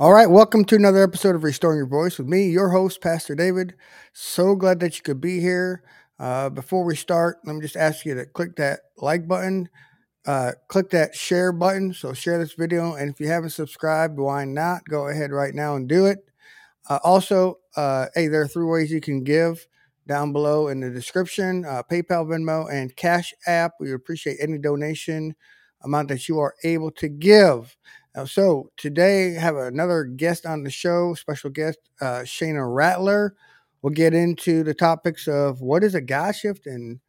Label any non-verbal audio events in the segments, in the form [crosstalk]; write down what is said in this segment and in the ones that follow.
All right, welcome to another episode of Restoring Your Voice with me, your host, Pastor David. So glad that you could be here. Uh, before we start, let me just ask you to click that like button, uh, click that share button. So, share this video. And if you haven't subscribed, why not? Go ahead right now and do it. Uh, also, uh, hey, there are three ways you can give down below in the description uh, PayPal, Venmo, and Cash App. We appreciate any donation amount that you are able to give. Uh, so today I have another guest on the show, special guest uh, Shana Rattler. We'll get into the topics of what is a God shift and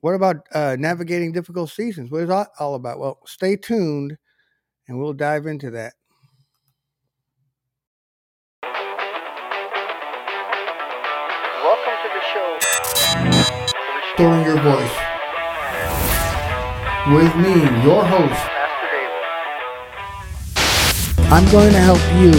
what about uh, navigating difficult seasons. What is that all about? Well, stay tuned, and we'll dive into that. Welcome to the show, Restoring Your Voice. With me, your host, I'm going to help you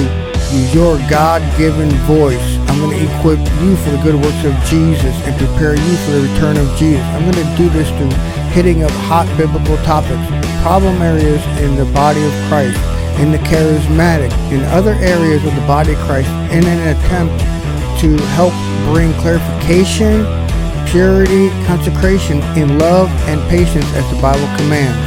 use your God given voice. I'm going to equip you for the good works of Jesus and prepare you for the return of Jesus. I'm going to do this through hitting up hot biblical topics, problem areas in the body of Christ, in the charismatic, in other areas of the body of Christ, in an attempt to help bring clarification, purity, consecration in love and patience as the Bible commands.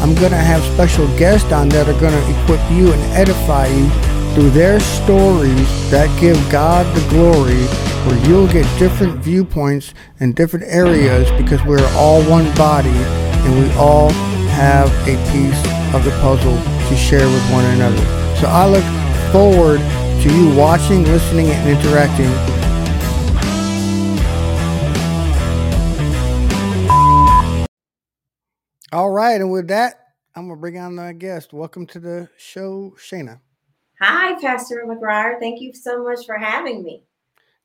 I'm going to have special guests on that are going to equip you and edify you through their stories that give God the glory, where you'll get different viewpoints in different areas because we're all one body and we all have a piece of the puzzle to share with one another. So I look forward to you watching, listening, and interacting All right, and with that, I'm gonna bring on my guest. Welcome to the show, Shana. Hi, Pastor McGuire. Thank you so much for having me.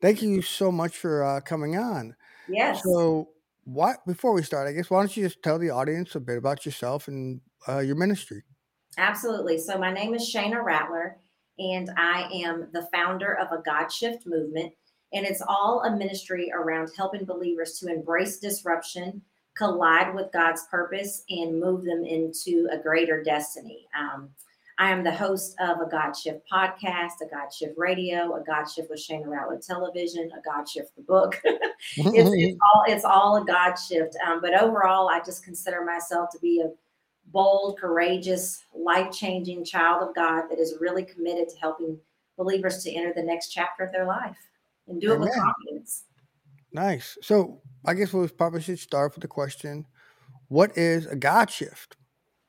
Thank you so much for uh, coming on. Yes. So, what before we start, I guess why don't you just tell the audience a bit about yourself and uh, your ministry? Absolutely. So, my name is Shana Rattler, and I am the founder of a God Shift movement, and it's all a ministry around helping believers to embrace disruption collide with God's purpose and move them into a greater destiny. Um, I am the host of a God Shift podcast, a God Shift radio, a God Shift with Shana Rattler television, a God Shift the book. [laughs] it's, it's, [laughs] all it's all a God Shift. Um, but overall, I just consider myself to be a bold, courageous, life changing child of God that is really committed to helping believers to enter the next chapter of their life and do Amen. it with confidence. Nice. So I guess we probably should start with the question What is a God shift?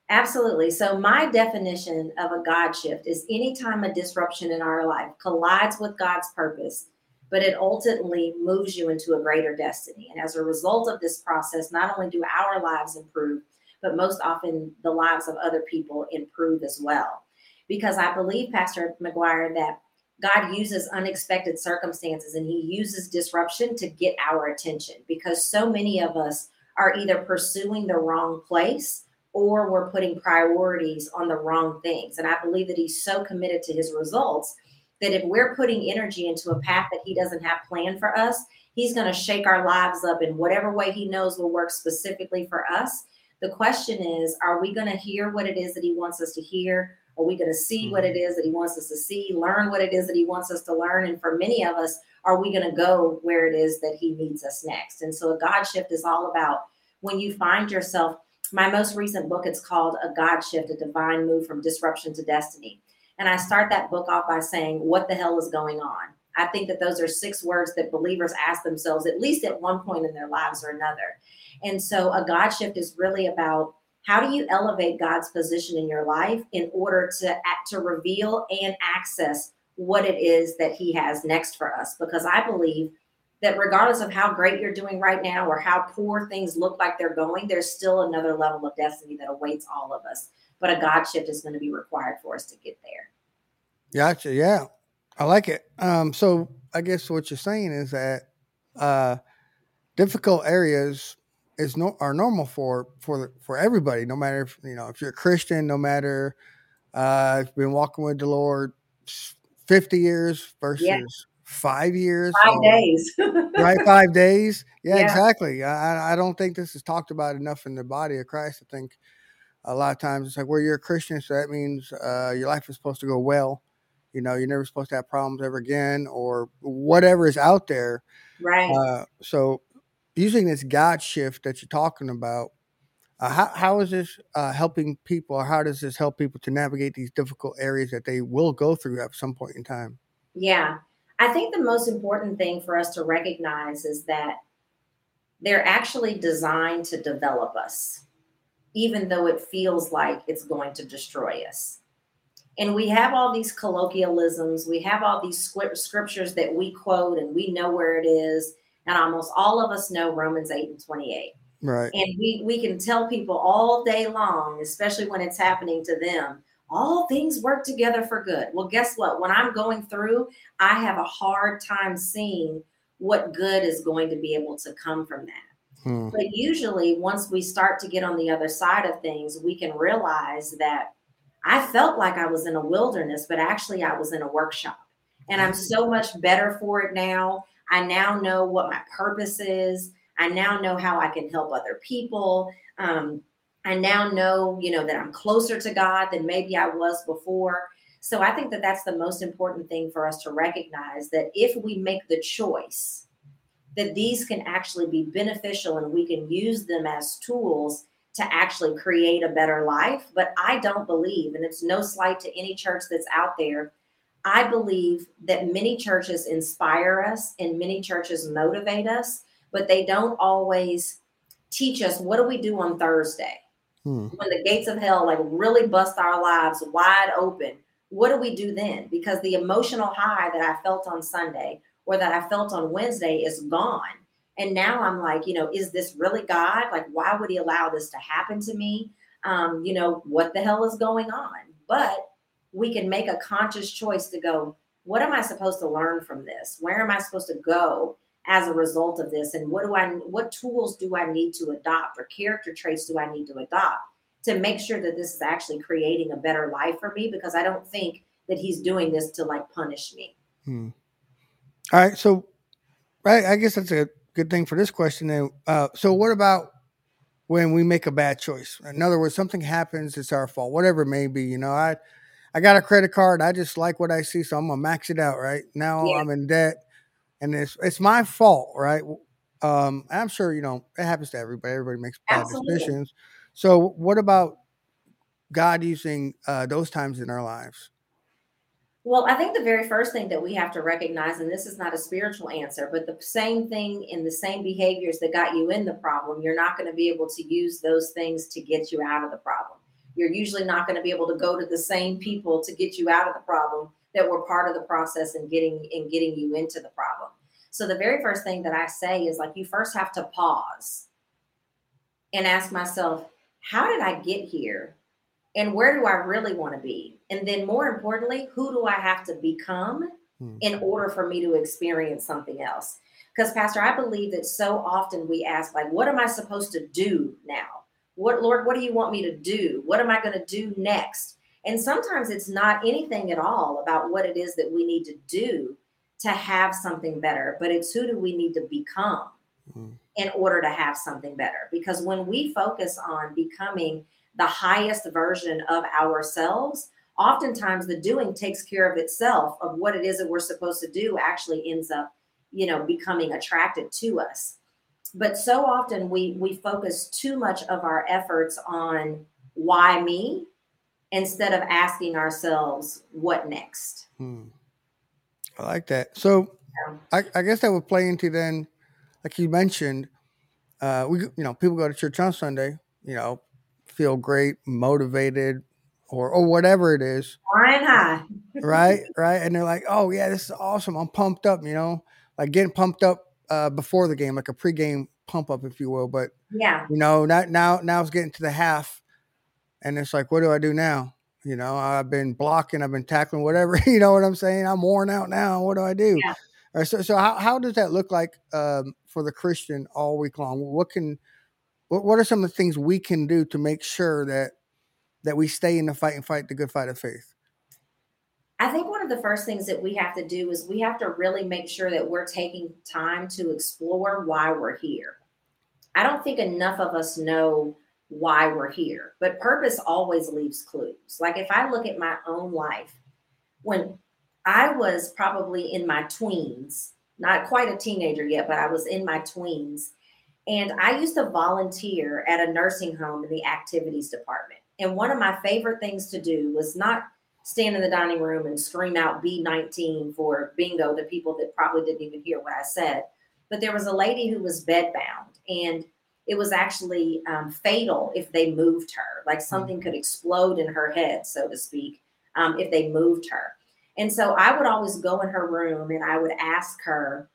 Absolutely. So, my definition of a God shift is anytime a disruption in our life collides with God's purpose, but it ultimately moves you into a greater destiny. And as a result of this process, not only do our lives improve, but most often the lives of other people improve as well. Because I believe, Pastor McGuire, that God uses unexpected circumstances and he uses disruption to get our attention because so many of us are either pursuing the wrong place or we're putting priorities on the wrong things. And I believe that he's so committed to his results that if we're putting energy into a path that he doesn't have planned for us, he's going to shake our lives up in whatever way he knows will work specifically for us. The question is, are we going to hear what it is that he wants us to hear? Are we going to see what mm-hmm. it is that he wants us to see, learn what it is that he wants us to learn? And for many of us, are we going to go where it is that he needs us next? And so a God shift is all about when you find yourself. My most recent book, it's called A God Shift, a divine move from disruption to destiny. And I start that book off by saying, What the hell is going on? I think that those are six words that believers ask themselves at least at one point in their lives or another. And so a God shift is really about how do you elevate God's position in your life in order to to reveal and access what it is that He has next for us? Because I believe that regardless of how great you're doing right now or how poor things look like they're going, there's still another level of destiny that awaits all of us. But a God shift is going to be required for us to get there. Gotcha. Yeah, I like it. Um, so I guess what you're saying is that uh, difficult areas is no are normal for for for everybody. No matter if you know if you're a Christian, no matter uh, if you've been walking with the Lord fifty years versus yeah. five years, five days, [laughs] right? Five days. Yeah, yeah, exactly. I I don't think this is talked about enough in the body of Christ. I think a lot of times it's like, well, you're a Christian, so that means uh, your life is supposed to go well. You know, you're never supposed to have problems ever again, or whatever is out there. Right. Uh, so, using this God shift that you're talking about, uh, how, how is this uh, helping people, or how does this help people to navigate these difficult areas that they will go through at some point in time? Yeah. I think the most important thing for us to recognize is that they're actually designed to develop us, even though it feels like it's going to destroy us. And we have all these colloquialisms, we have all these scriptures that we quote and we know where it is. And almost all of us know Romans 8 and 28. Right. And we, we can tell people all day long, especially when it's happening to them, all things work together for good. Well, guess what? When I'm going through, I have a hard time seeing what good is going to be able to come from that. Hmm. But usually, once we start to get on the other side of things, we can realize that I felt like I was in a wilderness, but actually, I was in a workshop. And I'm so much better for it now. I now know what my purpose is. I now know how I can help other people. Um, I now know, you know, that I'm closer to God than maybe I was before. So I think that that's the most important thing for us to recognize that if we make the choice that these can actually be beneficial and we can use them as tools to actually create a better life. But I don't believe, and it's no slight to any church that's out there, I believe that many churches inspire us and many churches motivate us, but they don't always teach us what do we do on Thursday? Hmm. When the gates of hell like really bust our lives wide open, what do we do then? Because the emotional high that I felt on Sunday or that I felt on Wednesday is gone. And now I'm like, you know, is this really God? Like, why would He allow this to happen to me? Um, you know, what the hell is going on? But we can make a conscious choice to go, what am I supposed to learn from this? Where am I supposed to go as a result of this? And what do I what tools do I need to adopt or character traits do I need to adopt to make sure that this is actually creating a better life for me? Because I don't think that he's doing this to like punish me. Hmm. All right. So right, I guess that's a good thing for this question. Then, uh, so what about when we make a bad choice? In other words, something happens, it's our fault, whatever it may be. You know, I I got a credit card. I just like what I see, so I'm gonna max it out. Right now, yeah. I'm in debt, and it's it's my fault. Right. Um, I'm sure you know it happens to everybody. Everybody makes bad Absolutely. decisions. So, what about God using uh, those times in our lives? Well, I think the very first thing that we have to recognize, and this is not a spiritual answer, but the same thing in the same behaviors that got you in the problem, you're not going to be able to use those things to get you out of the problem you're usually not going to be able to go to the same people to get you out of the problem that were part of the process and getting in getting you into the problem. So the very first thing that I say is like you first have to pause and ask myself, how did I get here? And where do I really want to be? And then more importantly, who do I have to become hmm. in order for me to experience something else? Because Pastor, I believe that so often we ask like, what am I supposed to do now? What, Lord, what do you want me to do? What am I going to do next? And sometimes it's not anything at all about what it is that we need to do to have something better, but it's who do we need to become mm-hmm. in order to have something better? Because when we focus on becoming the highest version of ourselves, oftentimes the doing takes care of itself of what it is that we're supposed to do actually ends up, you know, becoming attracted to us but so often we we focus too much of our efforts on why me instead of asking ourselves what next? Hmm. i like that. So yeah. I, I, guess that would play into then like you mentioned uh we you know people go to church on sunday you know feel great motivated or or whatever it is. Flying high. [laughs] Right right? And they're like oh yeah this is awesome. I'm pumped up you know? Like getting pumped up uh, before the game, like a pregame pump up, if you will. But yeah, you know, not now now it's getting to the half, and it's like, what do I do now? You know, I've been blocking, I've been tackling, whatever. [laughs] You know what I'm saying? I'm worn out now. What do I do? Yeah. Right, so, so how, how does that look like um, for the Christian all week long? What can what, what are some of the things we can do to make sure that that we stay in the fight and fight the good fight of faith? I think one of the first things that we have to do is we have to really make sure that we're taking time to explore why we're here. I don't think enough of us know why we're here. But purpose always leaves clues. Like if I look at my own life, when I was probably in my tweens, not quite a teenager yet, but I was in my tweens. And I used to volunteer at a nursing home in the activities department. And one of my favorite things to do was not stand in the dining room and scream out B19 for bingo to people that probably didn't even hear what I said. But there was a lady who was bedbound, and it was actually um, fatal if they moved her. Like something could explode in her head, so to speak, um, if they moved her. And so I would always go in her room and I would ask her,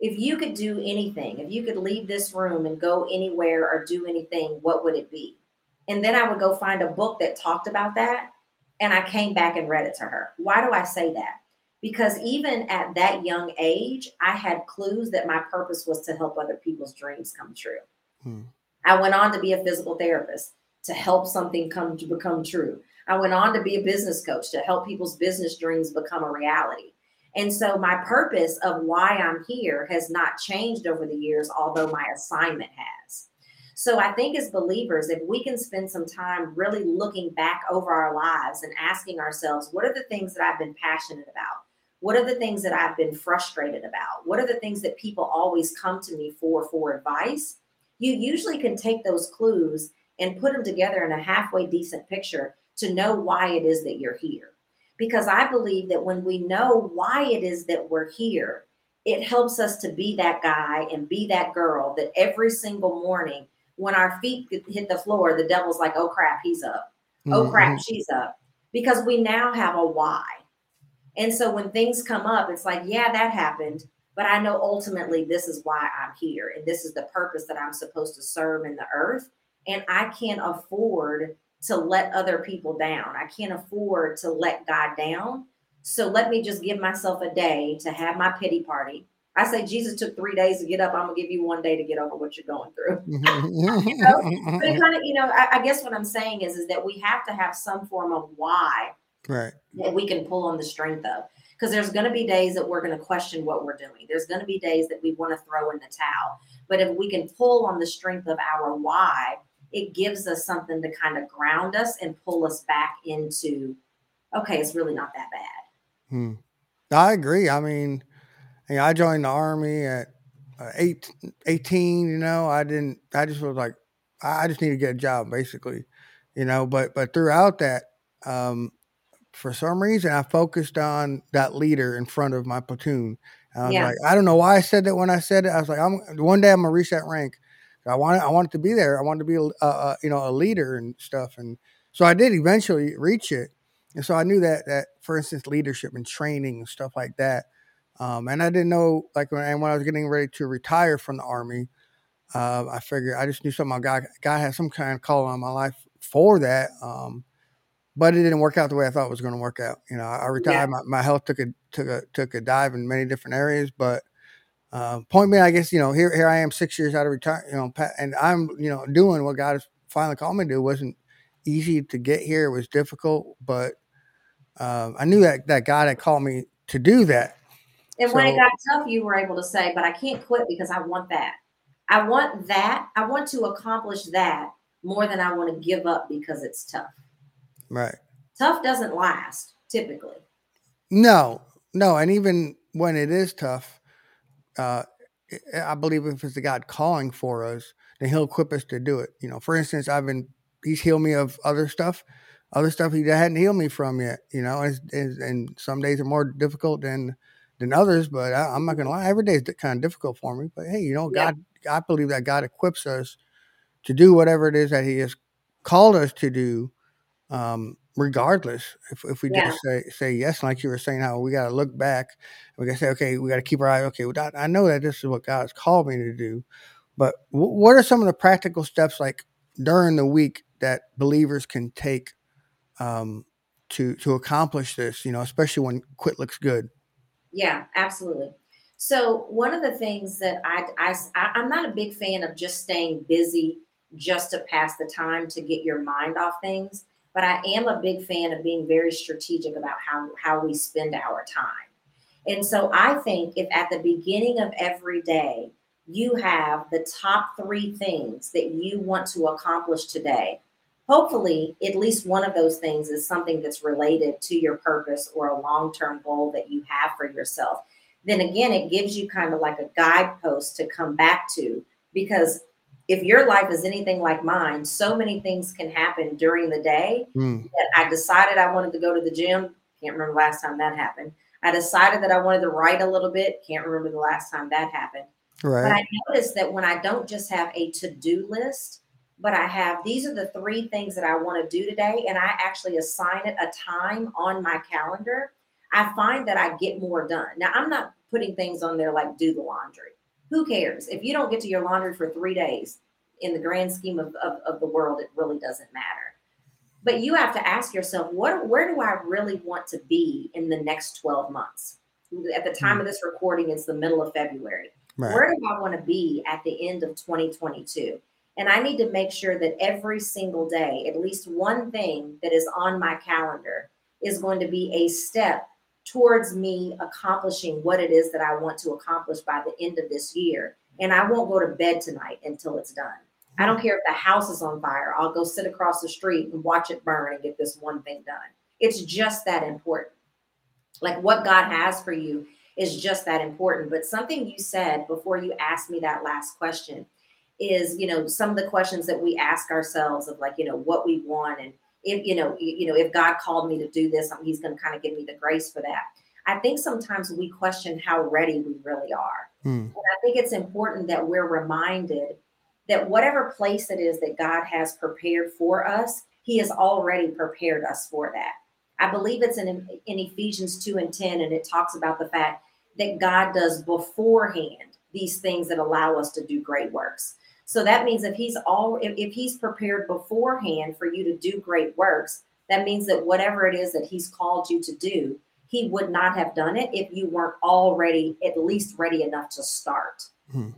if you could do anything, if you could leave this room and go anywhere or do anything, what would it be? And then I would go find a book that talked about that. And I came back and read it to her. Why do I say that? Because even at that young age, I had clues that my purpose was to help other people's dreams come true. Hmm. I went on to be a physical therapist to help something come to become true. I went on to be a business coach to help people's business dreams become a reality. And so my purpose of why I'm here has not changed over the years, although my assignment has. So I think as believers, if we can spend some time really looking back over our lives and asking ourselves, what are the things that I've been passionate about? What are the things that I've been frustrated about? What are the things that people always come to me for for advice? You usually can take those clues and put them together in a halfway decent picture to know why it is that you're here. Because I believe that when we know why it is that we're here, it helps us to be that guy and be that girl that every single morning when our feet hit the floor, the devil's like, oh crap, he's up. Oh mm-hmm. crap, she's up. Because we now have a why. And so when things come up, it's like, yeah, that happened. But I know ultimately this is why I'm here. And this is the purpose that I'm supposed to serve in the earth. And I can't afford to let other people down. I can't afford to let God down. So let me just give myself a day to have my pity party. I say Jesus took three days to get up. I'm gonna give you one day to get over what you're going through. [laughs] you know? But it kind of, you know, I, I, guess what I'm saying is, is that we have to have some form of why right. that we can pull on the strength of. Because there's going to be days that we're going to question what we're doing. There's going to be days that we want to throw in the towel. But if we can pull on the strength of our why, it gives us something to kind of ground us and pull us back into, okay, it's really not that bad. Hmm. I agree. I mean, I joined the army at uh, eight, 18, you know, I didn't, I just was like, I just need to get a job basically, you know, but, but throughout that, um, for some reason I focused on that leader in front of my platoon. I was yeah. like, I don't know why I said that when I said it. I was like, I'm one day I'm gonna reach that rank. I wanted I wanted to be there. I wanted to be a, a, you know a leader and stuff. And so I did eventually reach it. And so I knew that that for instance leadership and training and stuff like that. Um, and I didn't know like when, and when I was getting ready to retire from the army, uh, I figured I just knew something. God God had some kind of call on my life for that. Um, but it didn't work out the way I thought it was going to work out. You know, I retired. Yeah. My, my health took a took a took a dive in many different areas, but uh, point being, I guess you know here here I am six years out of retirement, you know, and I'm you know doing what God has finally called me to do. It wasn't easy to get here; it was difficult, but uh, I knew that that God had called me to do that. And so, when it got tough, you were able to say, "But I can't quit because I want that. I want that. I want to accomplish that more than I want to give up because it's tough." Right. Tough doesn't last typically. No, no, and even when it is tough, uh, I believe if it's the God calling for us, then He'll equip us to do it. You know, for instance, I've been He's healed me of other stuff, other stuff He hadn't healed me from yet. You know, and, and some days are more difficult than than others. But I, am not gonna lie, every day is kind of difficult for me. But hey, you know, God, I believe that God equips us to do whatever it is that He has called us to do. Um, regardless if, if we yeah. just say say yes like you were saying how we got to look back we got to say okay we got to keep our eye okay well, i know that this is what god's called me to do but w- what are some of the practical steps like during the week that believers can take um, to to accomplish this you know especially when quit looks good yeah absolutely so one of the things that I, I i'm not a big fan of just staying busy just to pass the time to get your mind off things but I am a big fan of being very strategic about how, how we spend our time. And so I think if at the beginning of every day you have the top three things that you want to accomplish today, hopefully at least one of those things is something that's related to your purpose or a long-term goal that you have for yourself. Then again it gives you kind of like a guidepost to come back to because if your life is anything like mine so many things can happen during the day mm. that i decided i wanted to go to the gym. Can't remember last time that happened. I decided that i wanted to write a little bit. Can't remember the last time that happened. Right. but i noticed that when i don't just have a to-do list but I have these are the three things that I want to do today, and I actually assign it a time on my calendar. I find that I get more done. Now, I'm not putting things on there like do the laundry. Who cares? If you don't get to your laundry for three days, in the grand scheme of, of, of the world, it really doesn't matter. But you have to ask yourself, what where do I really want to be in the next 12 months? At the time mm-hmm. of this recording, it's the middle of February. Right. Where do I want to be at the end of 2022? And I need to make sure that every single day, at least one thing that is on my calendar is going to be a step towards me accomplishing what it is that I want to accomplish by the end of this year. And I won't go to bed tonight until it's done. I don't care if the house is on fire. I'll go sit across the street and watch it burn and get this one thing done. It's just that important. Like what God has for you is just that important. But something you said before you asked me that last question is you know some of the questions that we ask ourselves of like you know what we want and if you know you know if god called me to do this he's going to kind of give me the grace for that. I think sometimes we question how ready we really are. Hmm. and i think it's important that we're reminded that whatever place it is that god has prepared for us he has already prepared us for that. I believe it's in, in ephesians 2 and 10 and it talks about the fact that god does beforehand these things that allow us to do great works so that means if he's all if, if he's prepared beforehand for you to do great works, that means that whatever it is that he's called you to do, he would not have done it if you weren't already at least ready enough to start. Hmm.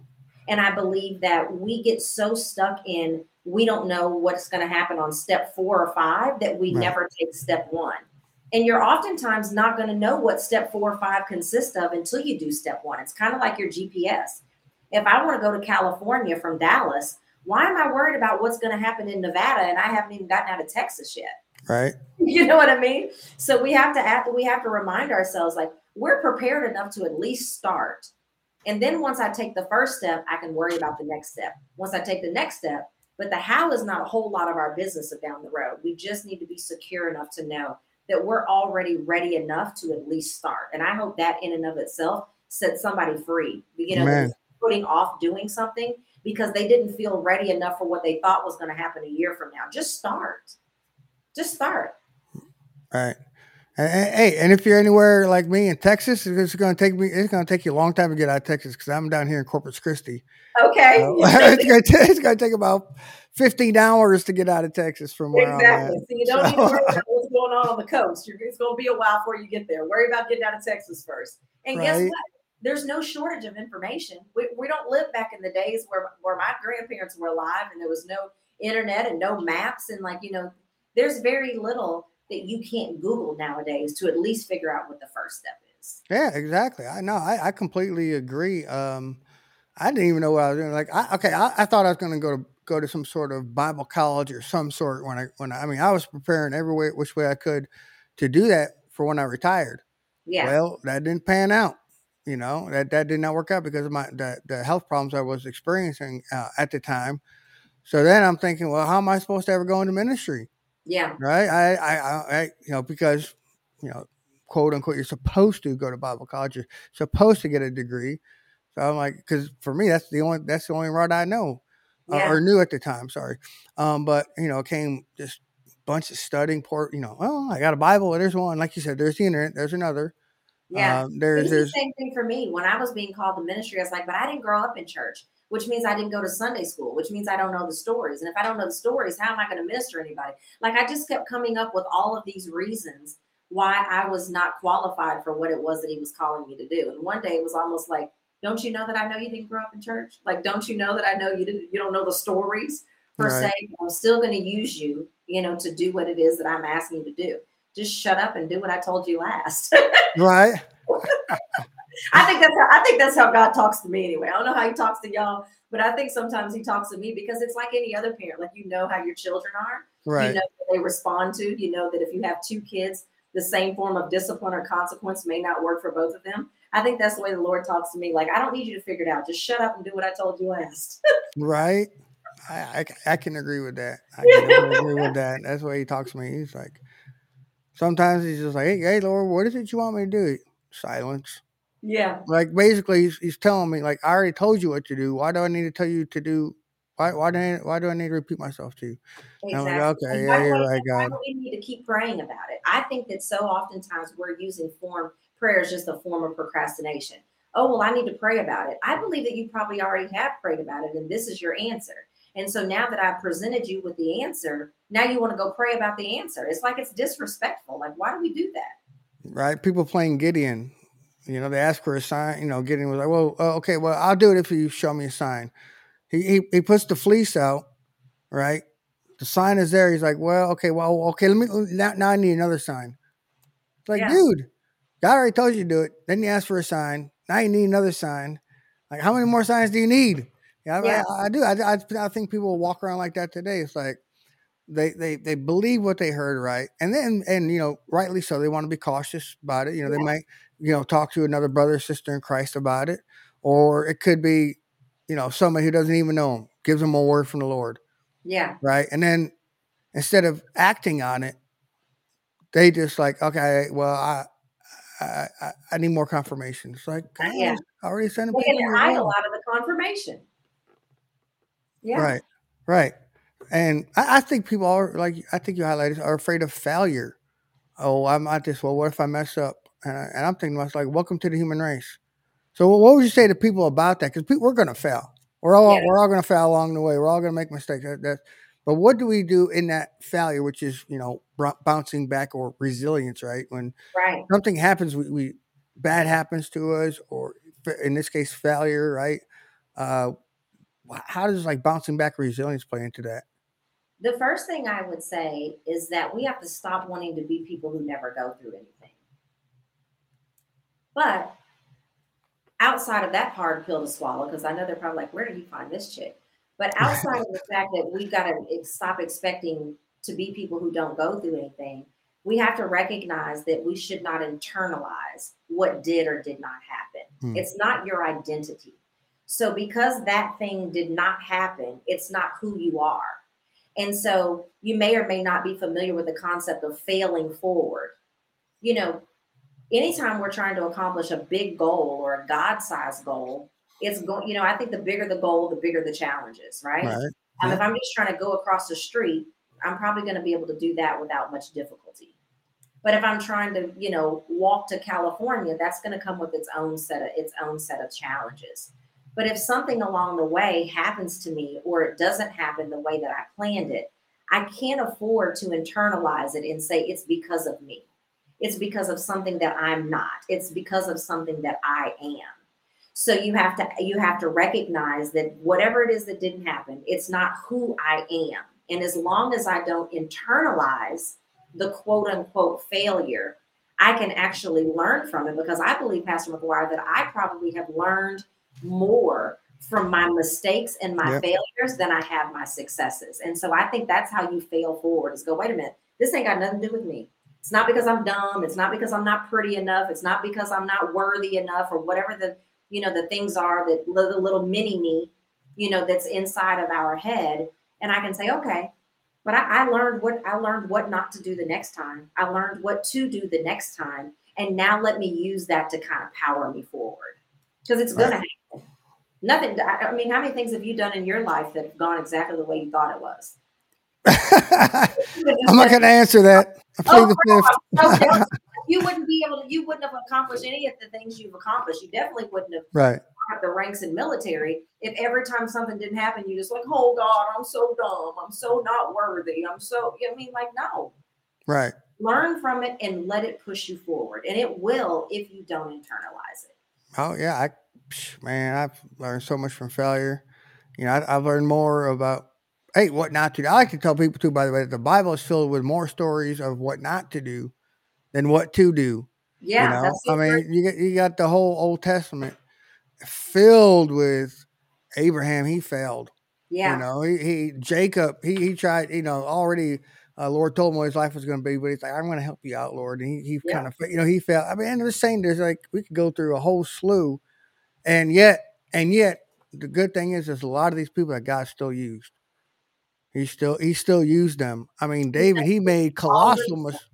And I believe that we get so stuck in we don't know what's going to happen on step four or five that we right. never take step one. And you're oftentimes not going to know what step four or five consists of until you do step one. It's kind of like your GPS. If I want to go to California from Dallas, why am I worried about what's going to happen in Nevada and I haven't even gotten out of Texas yet? Right. [laughs] You know what I mean? So we have to act, we have to remind ourselves like we're prepared enough to at least start. And then once I take the first step, I can worry about the next step. Once I take the next step, but the how is not a whole lot of our business down the road. We just need to be secure enough to know that we're already ready enough to at least start. And I hope that in and of itself sets somebody free. You know, putting off doing something because they didn't feel ready enough for what they thought was going to happen a year from now. Just start. Just start. All right. Hey, and if you're anywhere like me in Texas, it's going to take me. It's going to take you a long time to get out of Texas because I'm down here in Corpus Christi. Okay. Uh, [laughs] it's going to it's going to take about 15 hours to get out of Texas from where exactly. I'm at. So you don't so. need to worry [laughs] about what's going on on the coast. You're, it's going to be a while before you get there. Worry about getting out of Texas first. And right. guess what? There's no shortage of information. We, we don't live back in the days where, where my grandparents were alive and there was no internet and no maps. And like, you know, there's very little that you can't Google nowadays to at least figure out what the first step is. Yeah, exactly. I know. I, I completely agree. Um, I didn't even know what I was doing. Like, I, okay, I, I thought I was going to go to go to some sort of Bible college or some sort when I when I, I mean I was preparing every way which way I could to do that for when I retired. Yeah. Well, that didn't pan out you know that that did not work out because of my the, the health problems I was experiencing uh, at the time. So then I'm thinking, well, how am I supposed to ever go into ministry? Yeah. Right. I, I, I, you know, because, you know, quote unquote, you're supposed to go to Bible college. You're supposed to get a degree. So I'm like, because for me, that's the only, that's the only route I know yeah. uh, or knew at the time. Sorry. Um, but you know, came just bunch of studying port, you know, well, I got a Bible. There's one, like you said, there's the internet, there's another. Yeah, um, there's, there's the same thing for me. When I was being called to ministry, I was like, but I didn't grow up in church, which means I didn't go to Sunday school, which means I don't know the stories. And if I don't know the stories, how am I going to minister anybody? Like I just kept coming up with all of these reasons why I was not qualified for what it was that he was calling me to do. And one day it was almost like, don't you know that I know you didn't grow up in church? Like, don't you know that I know you didn't, you don't know the stories per right. se? I'm still going to use you, you know, to do what it is that I'm asking you to do just shut up and do what I told you last. [laughs] right. I think that's how, I think that's how God talks to me anyway. I don't know how he talks to y'all, but I think sometimes he talks to me because it's like any other parent. Like you know how your children are. Right. You know what they respond to. You know that if you have two kids, the same form of discipline or consequence may not work for both of them. I think that's the way the Lord talks to me. Like, I don't need you to figure it out. Just shut up and do what I told you last. [laughs] right. I, I, I, can agree with that. I can [laughs] agree with that. That's the way he talks to me. He's like, sometimes he's just like, hey, hey, Lord, what is it you want me to do? Silence. Yeah. Like basically, he's, he's telling me, like, I already told you what to do. Why do I need to tell you to do? Why why do I, why do I need to repeat myself to you? Exactly. Like, okay, yeah, you're right, God. we need to keep praying about it. I think that so oftentimes we're using form prayer is just a form of procrastination. Oh well, I need to pray about it. I believe that you probably already have prayed about it, and this is your answer. And so now that I've presented you with the answer, now you want to go pray about the answer. It's like it's disrespectful. Like, why do we do that? Right. People playing Gideon you know, they asked for a sign. You know, Gideon was like, "Well, uh, okay, well, I'll do it if you show me a sign." He, he he puts the fleece out, right? The sign is there. He's like, "Well, okay, well, okay, let me now. Now I need another sign." It's like, yeah. dude, God already told you to do it. Then you ask for a sign. Now you need another sign. Like, how many more signs do you need? Yeah, yeah. I, I, do. I, I, I think people walk around like that today. It's like they they they believe what they heard, right? And then and you know, rightly so. They want to be cautious about it. You know, yeah. they might you know, talk to another brother or sister in Christ about it. Or it could be, you know, somebody who doesn't even know him, gives them a word from the Lord. Yeah. Right. And then instead of acting on it, they just like, okay, well, I, I, I, I need more confirmation. It's like, yeah, I already sent They can hide a lot of the confirmation. Yeah. Right. Right. And I, I, think people are like I think you highlighted are afraid of failure. Oh, I'm not this. Well, what if I mess up? And, I, and I'm thinking, was like, welcome to the human race. So what would you say to people about that? Because we're going to fail. We're all yeah. we're all going to fail along the way. We're all going to make mistakes. That, that, but what do we do in that failure, which is you know bouncing back or resilience, right? When right. something happens, we, we bad happens to us, or in this case, failure, right? Uh, how does like bouncing back resilience play into that? The first thing I would say is that we have to stop wanting to be people who never go through anything. But outside of that hard pill to swallow, because I know they're probably like, where did you find this chick? But outside of the [laughs] fact that we've got to stop expecting to be people who don't go through anything, we have to recognize that we should not internalize what did or did not happen. Hmm. It's not your identity. So, because that thing did not happen, it's not who you are. And so, you may or may not be familiar with the concept of failing forward. You know, anytime we're trying to accomplish a big goal or a God-sized goal, it's going, you know, I think the bigger the goal, the bigger the challenges, right? right. Um, yeah. If I'm just trying to go across the street, I'm probably going to be able to do that without much difficulty. But if I'm trying to, you know, walk to California, that's going to come with its own set of its own set of challenges. But if something along the way happens to me or it doesn't happen the way that I planned it, I can't afford to internalize it and say it's because of me. It's because of something that I'm not. It's because of something that I am. So you have to you have to recognize that whatever it is that didn't happen, it's not who I am. And as long as I don't internalize the quote unquote failure, I can actually learn from it because I believe, Pastor McGuire, that I probably have learned more from my mistakes and my yep. failures than I have my successes. And so I think that's how you fail forward is go, wait a minute, this ain't got nothing to do with me. It's not because I'm dumb. It's not because I'm not pretty enough. It's not because I'm not worthy enough or whatever the, you know, the things are that the little mini me, you know, that's inside of our head. And I can say, okay, but I, I learned what I learned what not to do the next time. I learned what to do the next time. And now let me use that to kind of power me forward because it's going right. to happen. Nothing. I mean, how many things have you done in your life that have gone exactly the way you thought it was? [laughs] I'm not going to answer that. Oh, no, [laughs] you wouldn't be able to. You wouldn't have accomplished any of the things you've accomplished. You definitely wouldn't have right the ranks in military if every time something didn't happen, you just like, oh God, I'm so dumb. I'm so not worthy. I'm so. I mean, like, no. Right. Learn from it and let it push you forward, and it will if you don't internalize it. Oh yeah, I man, I've learned so much from failure. You know, I, I've learned more about hey, what not to do. I like to tell people too, by the way, that the Bible is filled with more stories of what not to do than what to do. Yeah, you know, I mean, you got you got the whole Old Testament filled with Abraham. He failed. Yeah. You know, he, he Jacob, he he tried, you know, already uh, Lord told him what his life was going to be, but he's like, I'm going to help you out, Lord. And he, he yeah. kind of, you know, he felt, I mean, and they're saying there's like, we could go through a whole slew. And yet, and yet, the good thing is, there's a lot of these people that God still used. He still, he still used them. I mean, David, he made colossal, mis-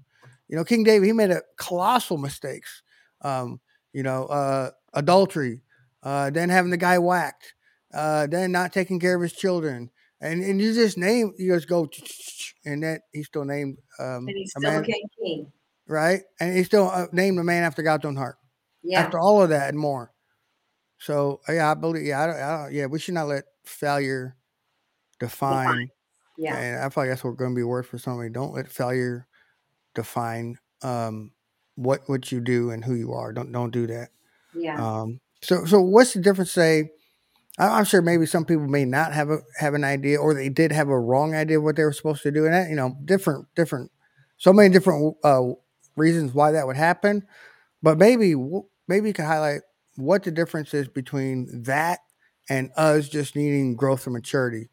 you know, King David, he made a colossal mistakes. Um, you know, uh, adultery, uh, then having the guy whacked, uh, then not taking care of his children, and and you just name, you just go, and that he's still named. Um, and he's still man, king, right? And he still uh, named a man after God's own heart. Yeah. After all of that and more. So yeah, I believe. Yeah, I don't, I don't, yeah, we should not let failure define. Yeah, and I feel like that's what going to be word for somebody. Don't let failure define um, what what you do and who you are. Don't don't do that. Yeah. Um, so so what's the difference? Say I'm sure maybe some people may not have a have an idea, or they did have a wrong idea of what they were supposed to do, and that you know, different different, so many different uh, reasons why that would happen. But maybe maybe you can highlight what the difference is between that and us just needing growth and maturity.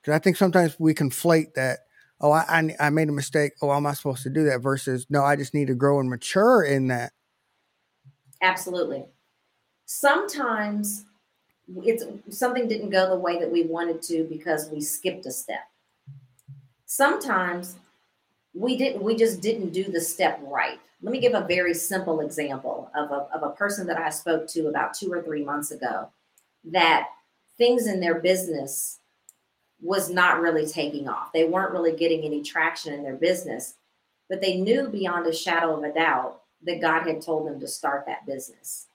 Because I think sometimes we conflate that. Oh, I, I I made a mistake. Oh, am I supposed to do that? Versus no, I just need to grow and mature in that. Absolutely. Sometimes it's something didn't go the way that we wanted to because we skipped a step. Sometimes we didn't we just didn't do the step right. Let me give a very simple example of a, of a person that I spoke to about two or three months ago that things in their business was not really taking off. They weren't really getting any traction in their business, but they knew beyond a shadow of a doubt that God had told them to start that business.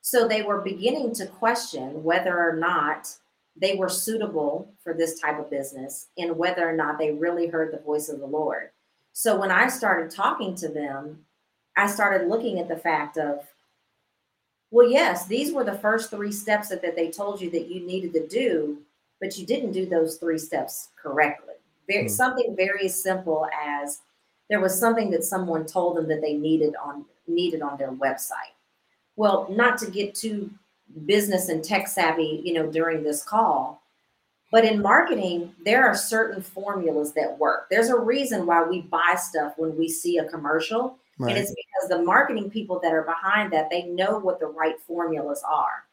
So they were beginning to question whether or not they were suitable for this type of business and whether or not they really heard the voice of the Lord. So when I started talking to them, I started looking at the fact of, well, yes, these were the first three steps that, that they told you that you needed to do, but you didn't do those three steps correctly. Very, mm. Something very simple as there was something that someone told them that they needed on needed on their website well, not to get too business and tech savvy, you know, during this call, but in marketing, there are certain formulas that work. There's a reason why we buy stuff when we see a commercial. Right. And it's because the marketing people that are behind that, they know what the right formulas are.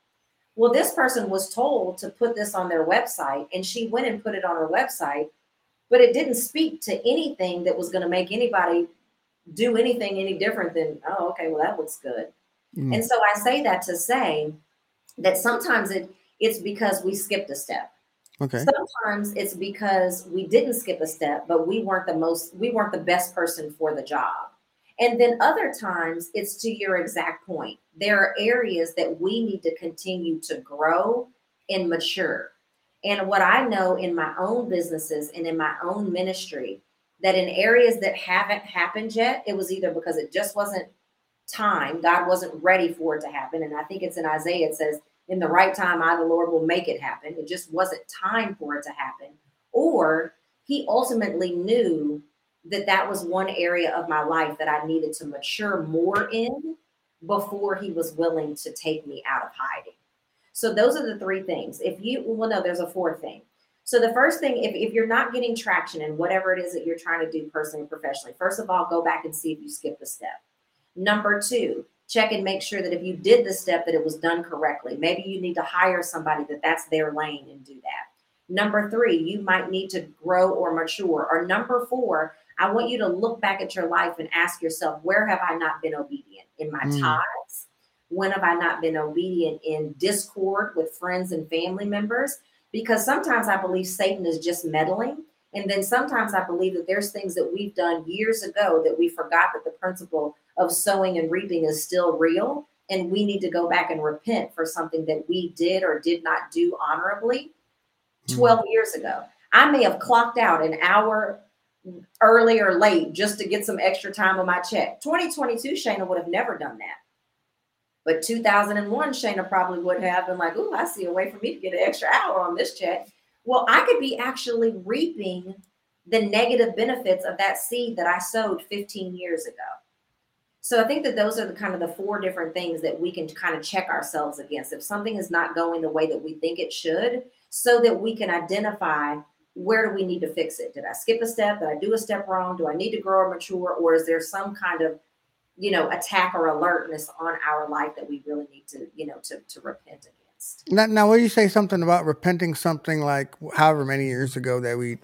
Well, this person was told to put this on their website, and she went and put it on her website, but it didn't speak to anything that was going to make anybody do anything any different than, oh, okay, well, that looks good. Mm. And so I say that to say that sometimes it it's because we skipped a step. Okay. Sometimes it's because we didn't skip a step, but we weren't the most we weren't the best person for the job. And then other times it's to your exact point. There are areas that we need to continue to grow and mature. And what I know in my own businesses and in my own ministry, that in areas that haven't happened yet, it was either because it just wasn't time. God wasn't ready for it to happen. And I think it's in Isaiah, it says, in the right time, I, the Lord, will make it happen. It just wasn't time for it to happen. Or he ultimately knew that that was one area of my life that I needed to mature more in before he was willing to take me out of hiding. So those are the three things. If you, well, no, there's a fourth thing. So the first thing, if, if you're not getting traction in whatever it is that you're trying to do personally and professionally, first of all, go back and see if you skipped a step. Number two, check and make sure that if you did the step that it was done correctly. Maybe you need to hire somebody that that's their lane and do that. Number three, you might need to grow or mature. Or number four, I want you to look back at your life and ask yourself, where have I not been obedient in my mm. tithes? When have I not been obedient in discord with friends and family members? Because sometimes I believe Satan is just meddling and then sometimes I believe that there's things that we've done years ago that we forgot that the principle of sowing and reaping is still real. And we need to go back and repent for something that we did or did not do honorably hmm. 12 mm. years ago. I may have clocked out an hour early or late just to get some extra time on my check. 2022, Shana would have never done that. But 2001, Shana probably would have been like, "Ooh, I see a way for me to get an extra hour on this check." Well, I could be actually reaping the negative benefits of that seed that I sowed 15 years ago. So I think that those are the kind of the four different things that we can kind of check ourselves against. If something is not going the way that we think it should, so that we can identify where do we need to fix it? Did I skip a step? Did I do a step wrong? Do I need to grow or mature? Or is there some kind of, you know, attack or alertness on our life that we really need to, you know, to, to repent against? Now, now, will you say something about repenting something like however many years ago that we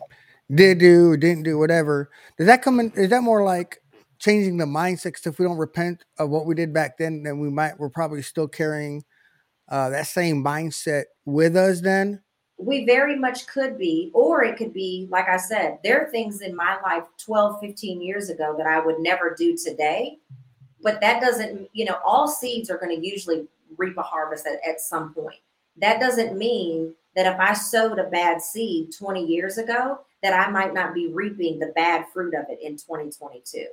did do, didn't do, whatever? Does that come in? Is that more like changing the mindset. If we don't repent of what we did back then, then we might we're probably still carrying uh, that same mindset with us. Then we very much could be, or it could be like I said, there are things in my life 12, 15 years ago that I would never do today. But that doesn't, you know, all seeds are going to usually reap a harvest at, at some point. That doesn't mean that if I sowed a bad seed 20 years ago, that I might not be reaping the bad fruit of it in 2022.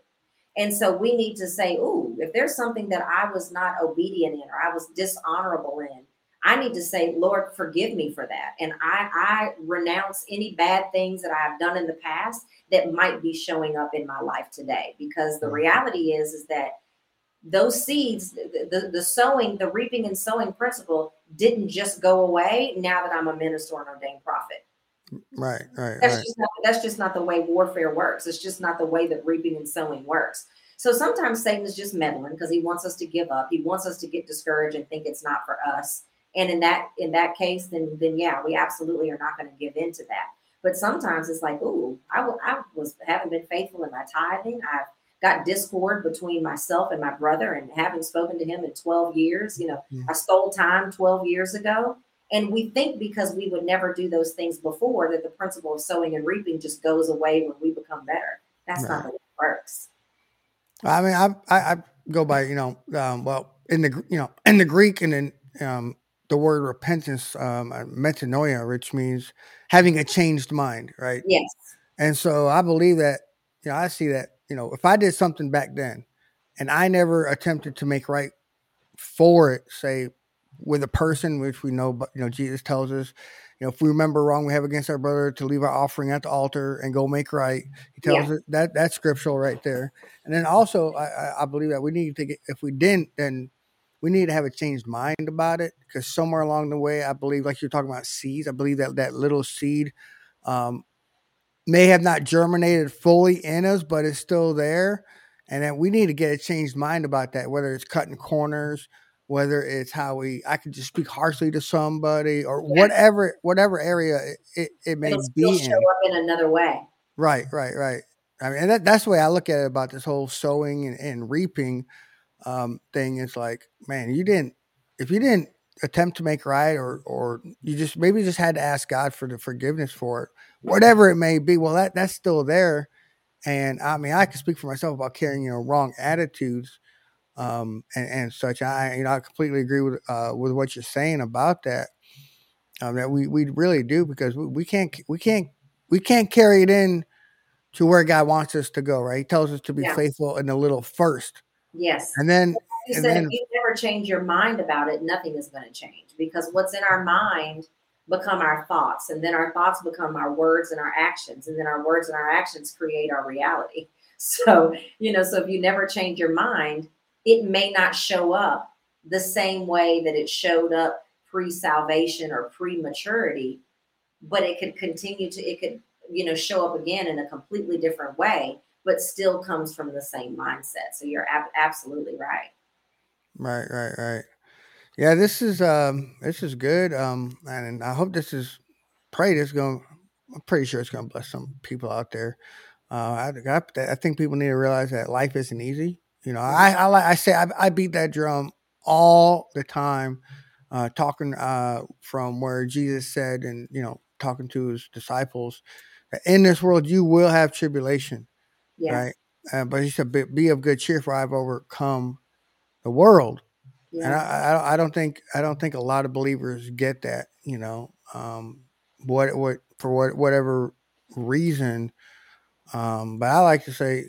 And so we need to say, ooh, if there's something that I was not obedient in or I was dishonorable in, I need to say, Lord, forgive me for that. And I, I renounce any bad things that I've done in the past that might be showing up in my life today. Because the mm. reality is, is that those seeds, the, the, the sowing, the reaping and sowing principle didn't just go away now that I'm a minister and ordained prophet. Right, right. That's right. just not, that's just not the way warfare works. It's just not the way that reaping and sowing works. So sometimes Satan is just meddling because he wants us to give up. He wants us to get discouraged and think it's not for us. And in that in that case, then then yeah, we absolutely are not going to give in to that. But sometimes it's like, ooh, I, w- I was haven't been faithful in my tithing. I've got discord between myself and my brother, and haven't spoken to him in 12 years. You know, mm. I stole time 12 years ago. And we think because we would never do those things before that the principle of sowing and reaping just goes away when we become better. That's right. not how it works. I mean, I, I, I go by you know, um, well, in the you know, in the Greek and in um, the word repentance, um, metanoia, which means having a changed mind, right? Yes. And so I believe that you know, I see that you know, if I did something back then, and I never attempted to make right for it, say with a person, which we know, but you know, Jesus tells us, you know, if we remember wrong we have against our brother, to leave our offering at the altar and go make right. He tells yeah. us that that's scriptural right there. And then also, I, I believe that we need to get if we didn't, then we need to have a changed mind about it because somewhere along the way, I believe, like you're talking about seeds, I believe that that little seed um, may have not germinated fully in us, but it's still there. And then we need to get a changed mind about that, whether it's cutting corners, whether it's how we I can just speak harshly to somebody or yeah. whatever whatever area it, it, may It'll be show in. up in another way. Right, right, right. I mean, that, that's the way I look at it about this whole sowing and, and reaping um, thing. Is like, man, you didn't if you didn't attempt to make right, or or you just maybe just had to ask God for the forgiveness for it, whatever it may be. Well, that that's still there. And I mean, I can speak for myself about carrying you know wrong attitudes um, and, and such. I you know I completely agree with uh, with what you're saying about that. Um, that we we really do because we, we can't we can't we can't carry it in to where God wants us to go. Right? He tells us to be faithful in the little first. Yes. And then you and said then, if you never change your mind about it, nothing is going to change because what's in our mind become our thoughts, and then our thoughts become our words and our actions, and then our words and our actions create our reality. [laughs] So you know, so if you never change your mind, it may not show up the same way that it showed up pre salvation or pre maturity, but it could continue to, it could, you know, show up again in a completely different way, but still comes from the same mindset. So you're ab- absolutely right. Right, right, right. Yeah, this is um this is good. Um and I hope this is pray this going I'm pretty sure it's gonna bless some people out there. Uh I, I, I think people need to realize that life isn't easy. You know, I I I say I, I beat that drum all the time, uh, talking uh, from where Jesus said, and you know, talking to his disciples, in this world you will have tribulation, right? Uh, but he said, be, "Be of good cheer, for I've overcome the world." Yeah. And I, I, I don't think I don't think a lot of believers get that. You know, um, what what for what whatever reason. Um, but I like to say,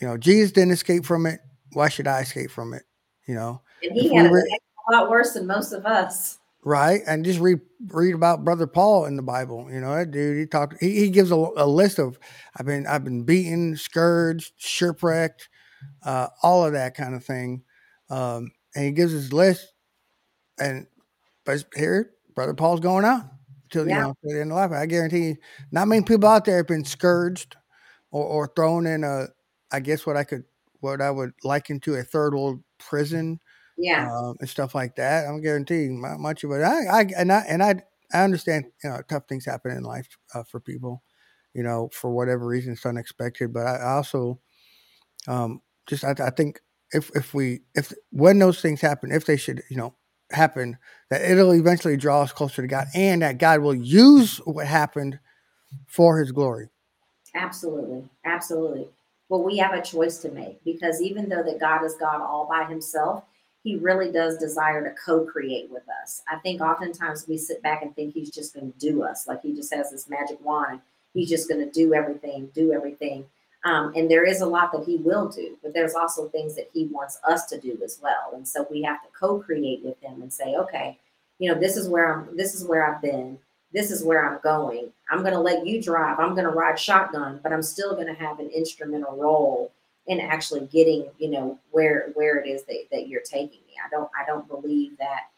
you know, Jesus didn't escape from it. Why should I escape from it? You know, and he had re- a lot worse than most of us. Right, and just read read about Brother Paul in the Bible. You know, that dude. He talked. He, he gives a, a list of I've been I've been beaten, scourged, shipwrecked, uh, all of that kind of thing. Um, and he gives his list, and but here, brother Paul's going out till yeah. you know till the end of life. I guarantee you, not many people out there have been scourged or, or thrown in a, I guess what I could, what I would liken to a third world prison, yeah, um, and stuff like that. I'm guaranteeing much of it. I, I and I and I I understand, you know, tough things happen in life uh, for people, you know, for whatever reason it's unexpected. But I also, um, just I, I think if if we if when those things happen, if they should, you know, happen, that it'll eventually draw us closer to God, and that God will use what happened for His glory. Absolutely, absolutely. But we have a choice to make because even though that God is God all by Himself, he really does desire to co-create with us. I think oftentimes we sit back and think he's just going to do us, like he just has this magic wand. He's just going to do everything, do everything. Um, and there is a lot that he will do, but there's also things that he wants us to do as well. And so we have to co-create with him and say, okay, you know, this is where I'm. This is where I've been. This is where I'm going. I'm going to let you drive. I'm going to ride shotgun, but I'm still going to have an instrumental role in actually getting you know where where it is that, that you're taking me. I don't i don't believe that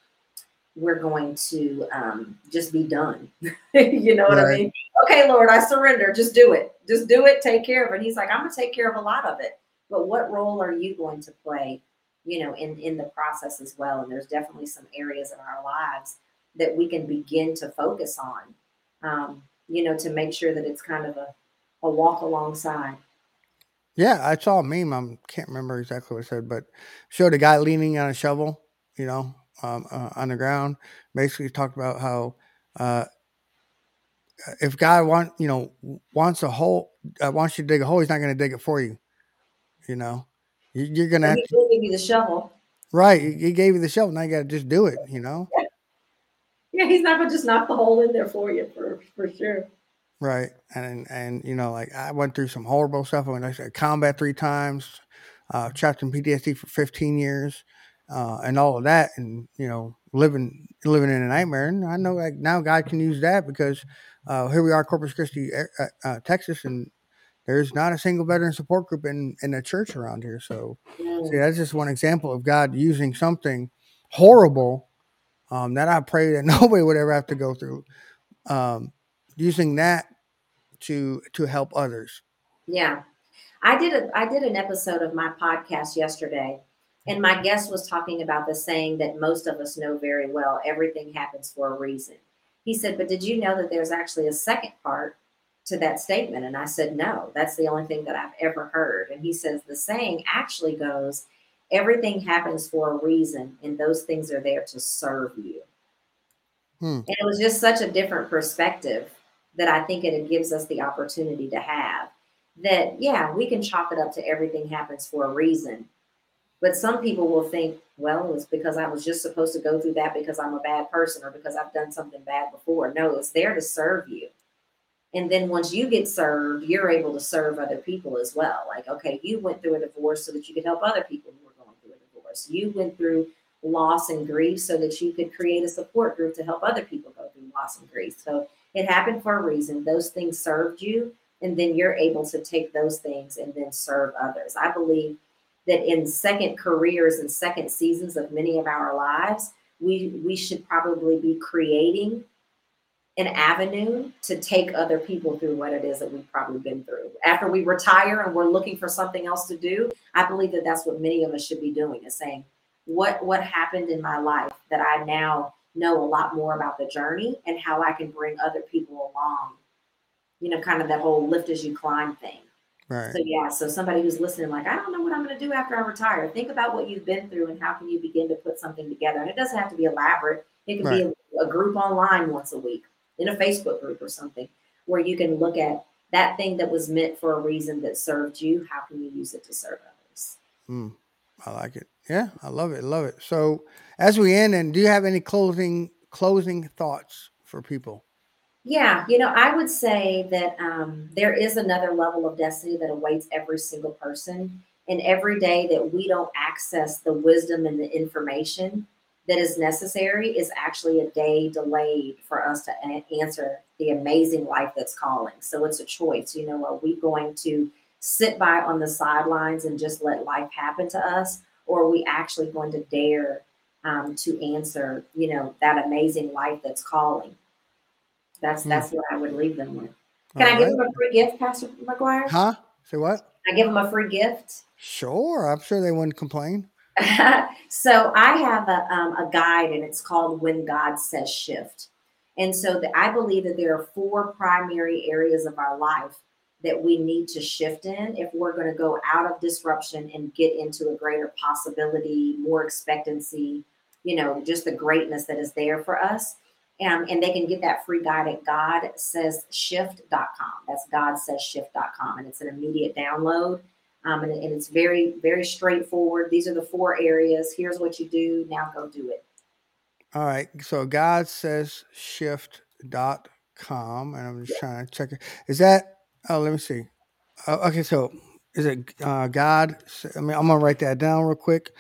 we're going to um, just be done. [laughs] You know what right. i mean? Okay lord i surrender. Just do it. Just do it. Take care of it. He's like i'm gonna take care of a lot of it. But what role are you going to play you know in in the process as well? And there's definitely some areas in our lives that we can begin to focus on um, you know to make sure that it's kind of a, a walk alongside yeah, I saw a meme. I can't remember exactly what it said, but showed a guy leaning on a shovel, you know, um, uh, on the ground. Basically, talked about how uh, if God want you know wants a hole, uh, wants you to dig a hole, He's not going to dig it for you. You know, you, are going to. He gave you the shovel. Right, he gave you the shovel. Now you got to just do it. You know. Yeah. [laughs] yeah, he's not going to just knock the hole in there for you for for sure. Right. And and you know, like I went through some horrible stuff. I went to combat three times, uh, trapped in PTSD for 15 years, uh, and all of that, and you know, living living in a nightmare. And I know like now God can use that because uh, here we are, Corpus Christi, uh, uh, Texas, and there's not a single veteran support group in in the church around here. So, see, that's just one example of God using something horrible um, that I pray that [laughs] nobody would ever have to go through. Um, using that to to help others. Yeah. I did a I did an episode of my podcast yesterday and my guest was talking about the saying that most of us know very well, everything happens for a reason. He said, "But did you know that there's actually a second part to that statement?" And I said, "No, that's the only thing that I've ever heard." And he says the saying actually goes, "Everything happens for a reason and those things are there to serve you." Hmm. And it was just such a different perspective that I think it gives us the opportunity to have. That, yeah, we can chalk it up to everything happens for a reason. But some people will think, well, it was because I was just supposed to go through that because I'm a bad person or because I've done something bad before. No, it's there to serve you. And then once you get served, you're able to serve other people as well. Like, okay, you went through a divorce so that you could help other people who were going through a divorce. You went through loss and grief so that you could create a support group to help other people go through loss and grief. So it happened for a reason. Those things served you, and then you're able to take those things and then serve others. I believe that in second careers and second seasons of many of our lives, we we should probably be creating an avenue to take other people through what it is that we've probably been through. After we retire and we're looking for something else to do, I believe that that's what many of us should be doing is saying, what what happened in my life that I now know a lot more about the journey and how I can bring other people along. You know, kind of that whole lift as you climb thing. Right. So yeah, so somebody who's listening, like, I don't know what I'm going to do after I retire. Think about what you've been through and how can you begin to put something together. And it doesn't have to be elaborate. It can right. be a, a group online once a week in a Facebook group or something where you can look at that thing that was meant for a reason that served you. How can you use it to serve others? Mm, I like it. Yeah, I love it. Love it. So as we end, and do you have any closing closing thoughts for people? Yeah, you know, I would say that um, there is another level of destiny that awaits every single person. And every day that we don't access the wisdom and the information that is necessary is actually a day delayed for us to a- answer the amazing life that's calling. So it's a choice. You know, are we going to sit by on the sidelines and just let life happen to us, or are we actually going to dare um, to answer, you know, that amazing life that's calling? That's Hmm. that's what I would leave them with. Can I give right. them a free gift, Pastor McGuire? Huh? Say what? Can I give them a free gift? Sure. I'm sure they wouldn't complain. [laughs] so I have a, um, a guide and it's called When God Says Shift. And so the, I believe that there are four primary areas of our life that we need to shift in if we're going to go out of disruption and get into a greater possibility, more expectancy, you know, just the greatness that is there for us. Um, and they can get that free guide at godsaysshift.com. That's godsaysshift.com. And it's an immediate download. Um, and, and it's very, very straightforward. These are the four areas. Here's what you do. Now go do it. All right. So God says shift.com. And I'm just trying to check it. Is that, oh, let me see. Uh, okay. So is it uh, God? I mean, I'm going to write that down real quick.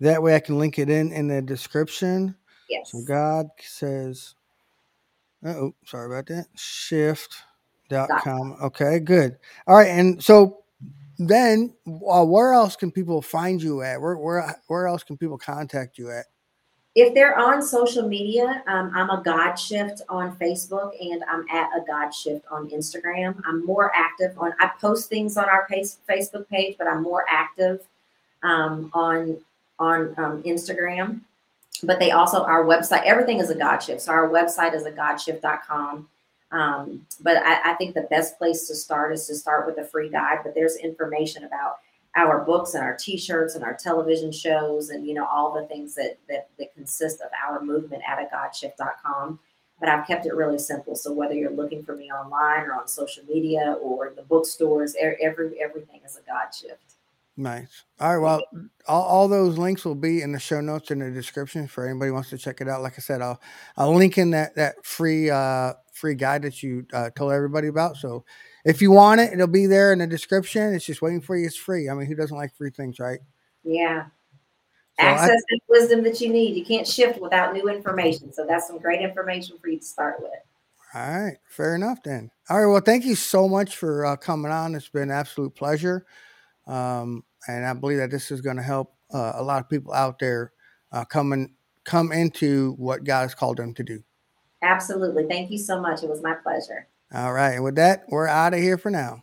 That way I can link it in in the description. Yes. So God says, oh, sorry about that. Shift.com. Okay, good. All right. And so then uh, where else can people find you at? Where, where, where else can people contact you at? If they're on social media, um, I'm a God Shift on Facebook and I'm at a God Shift on Instagram. I'm more active on, I post things on our page, Facebook page, but I'm more active um, on on um, Instagram. But they also, our website, everything is a God Shift. So our website is a godshift.com. Um, but I, I think the best place to start is to start with a free guide. But there's information about our books and our t-shirts and our television shows and you know all the things that that, that consist of our movement at a godshift.com but i've kept it really simple so whether you're looking for me online or on social media or the bookstores every everything is a god shift Nice. All right. Well, all, all those links will be in the show notes in the description for anybody wants to check it out. Like I said, I'll I'll link in that that free uh free guide that you uh, told everybody about. So if you want it, it'll be there in the description. It's just waiting for you. It's free. I mean, who doesn't like free things, right? yeah So I- access and wisdom that you need you can't shift without new information so that's some great information for you to start with All right, fair enough then. All right, well, thank you so much for uh, coming on. It's been an absolute pleasure, um, and I believe that this is going to help uh, a lot of people out there uh, come come into what God has called them to do. absolutely thank you so much it was my pleasure All right, with that, we're out of here for now.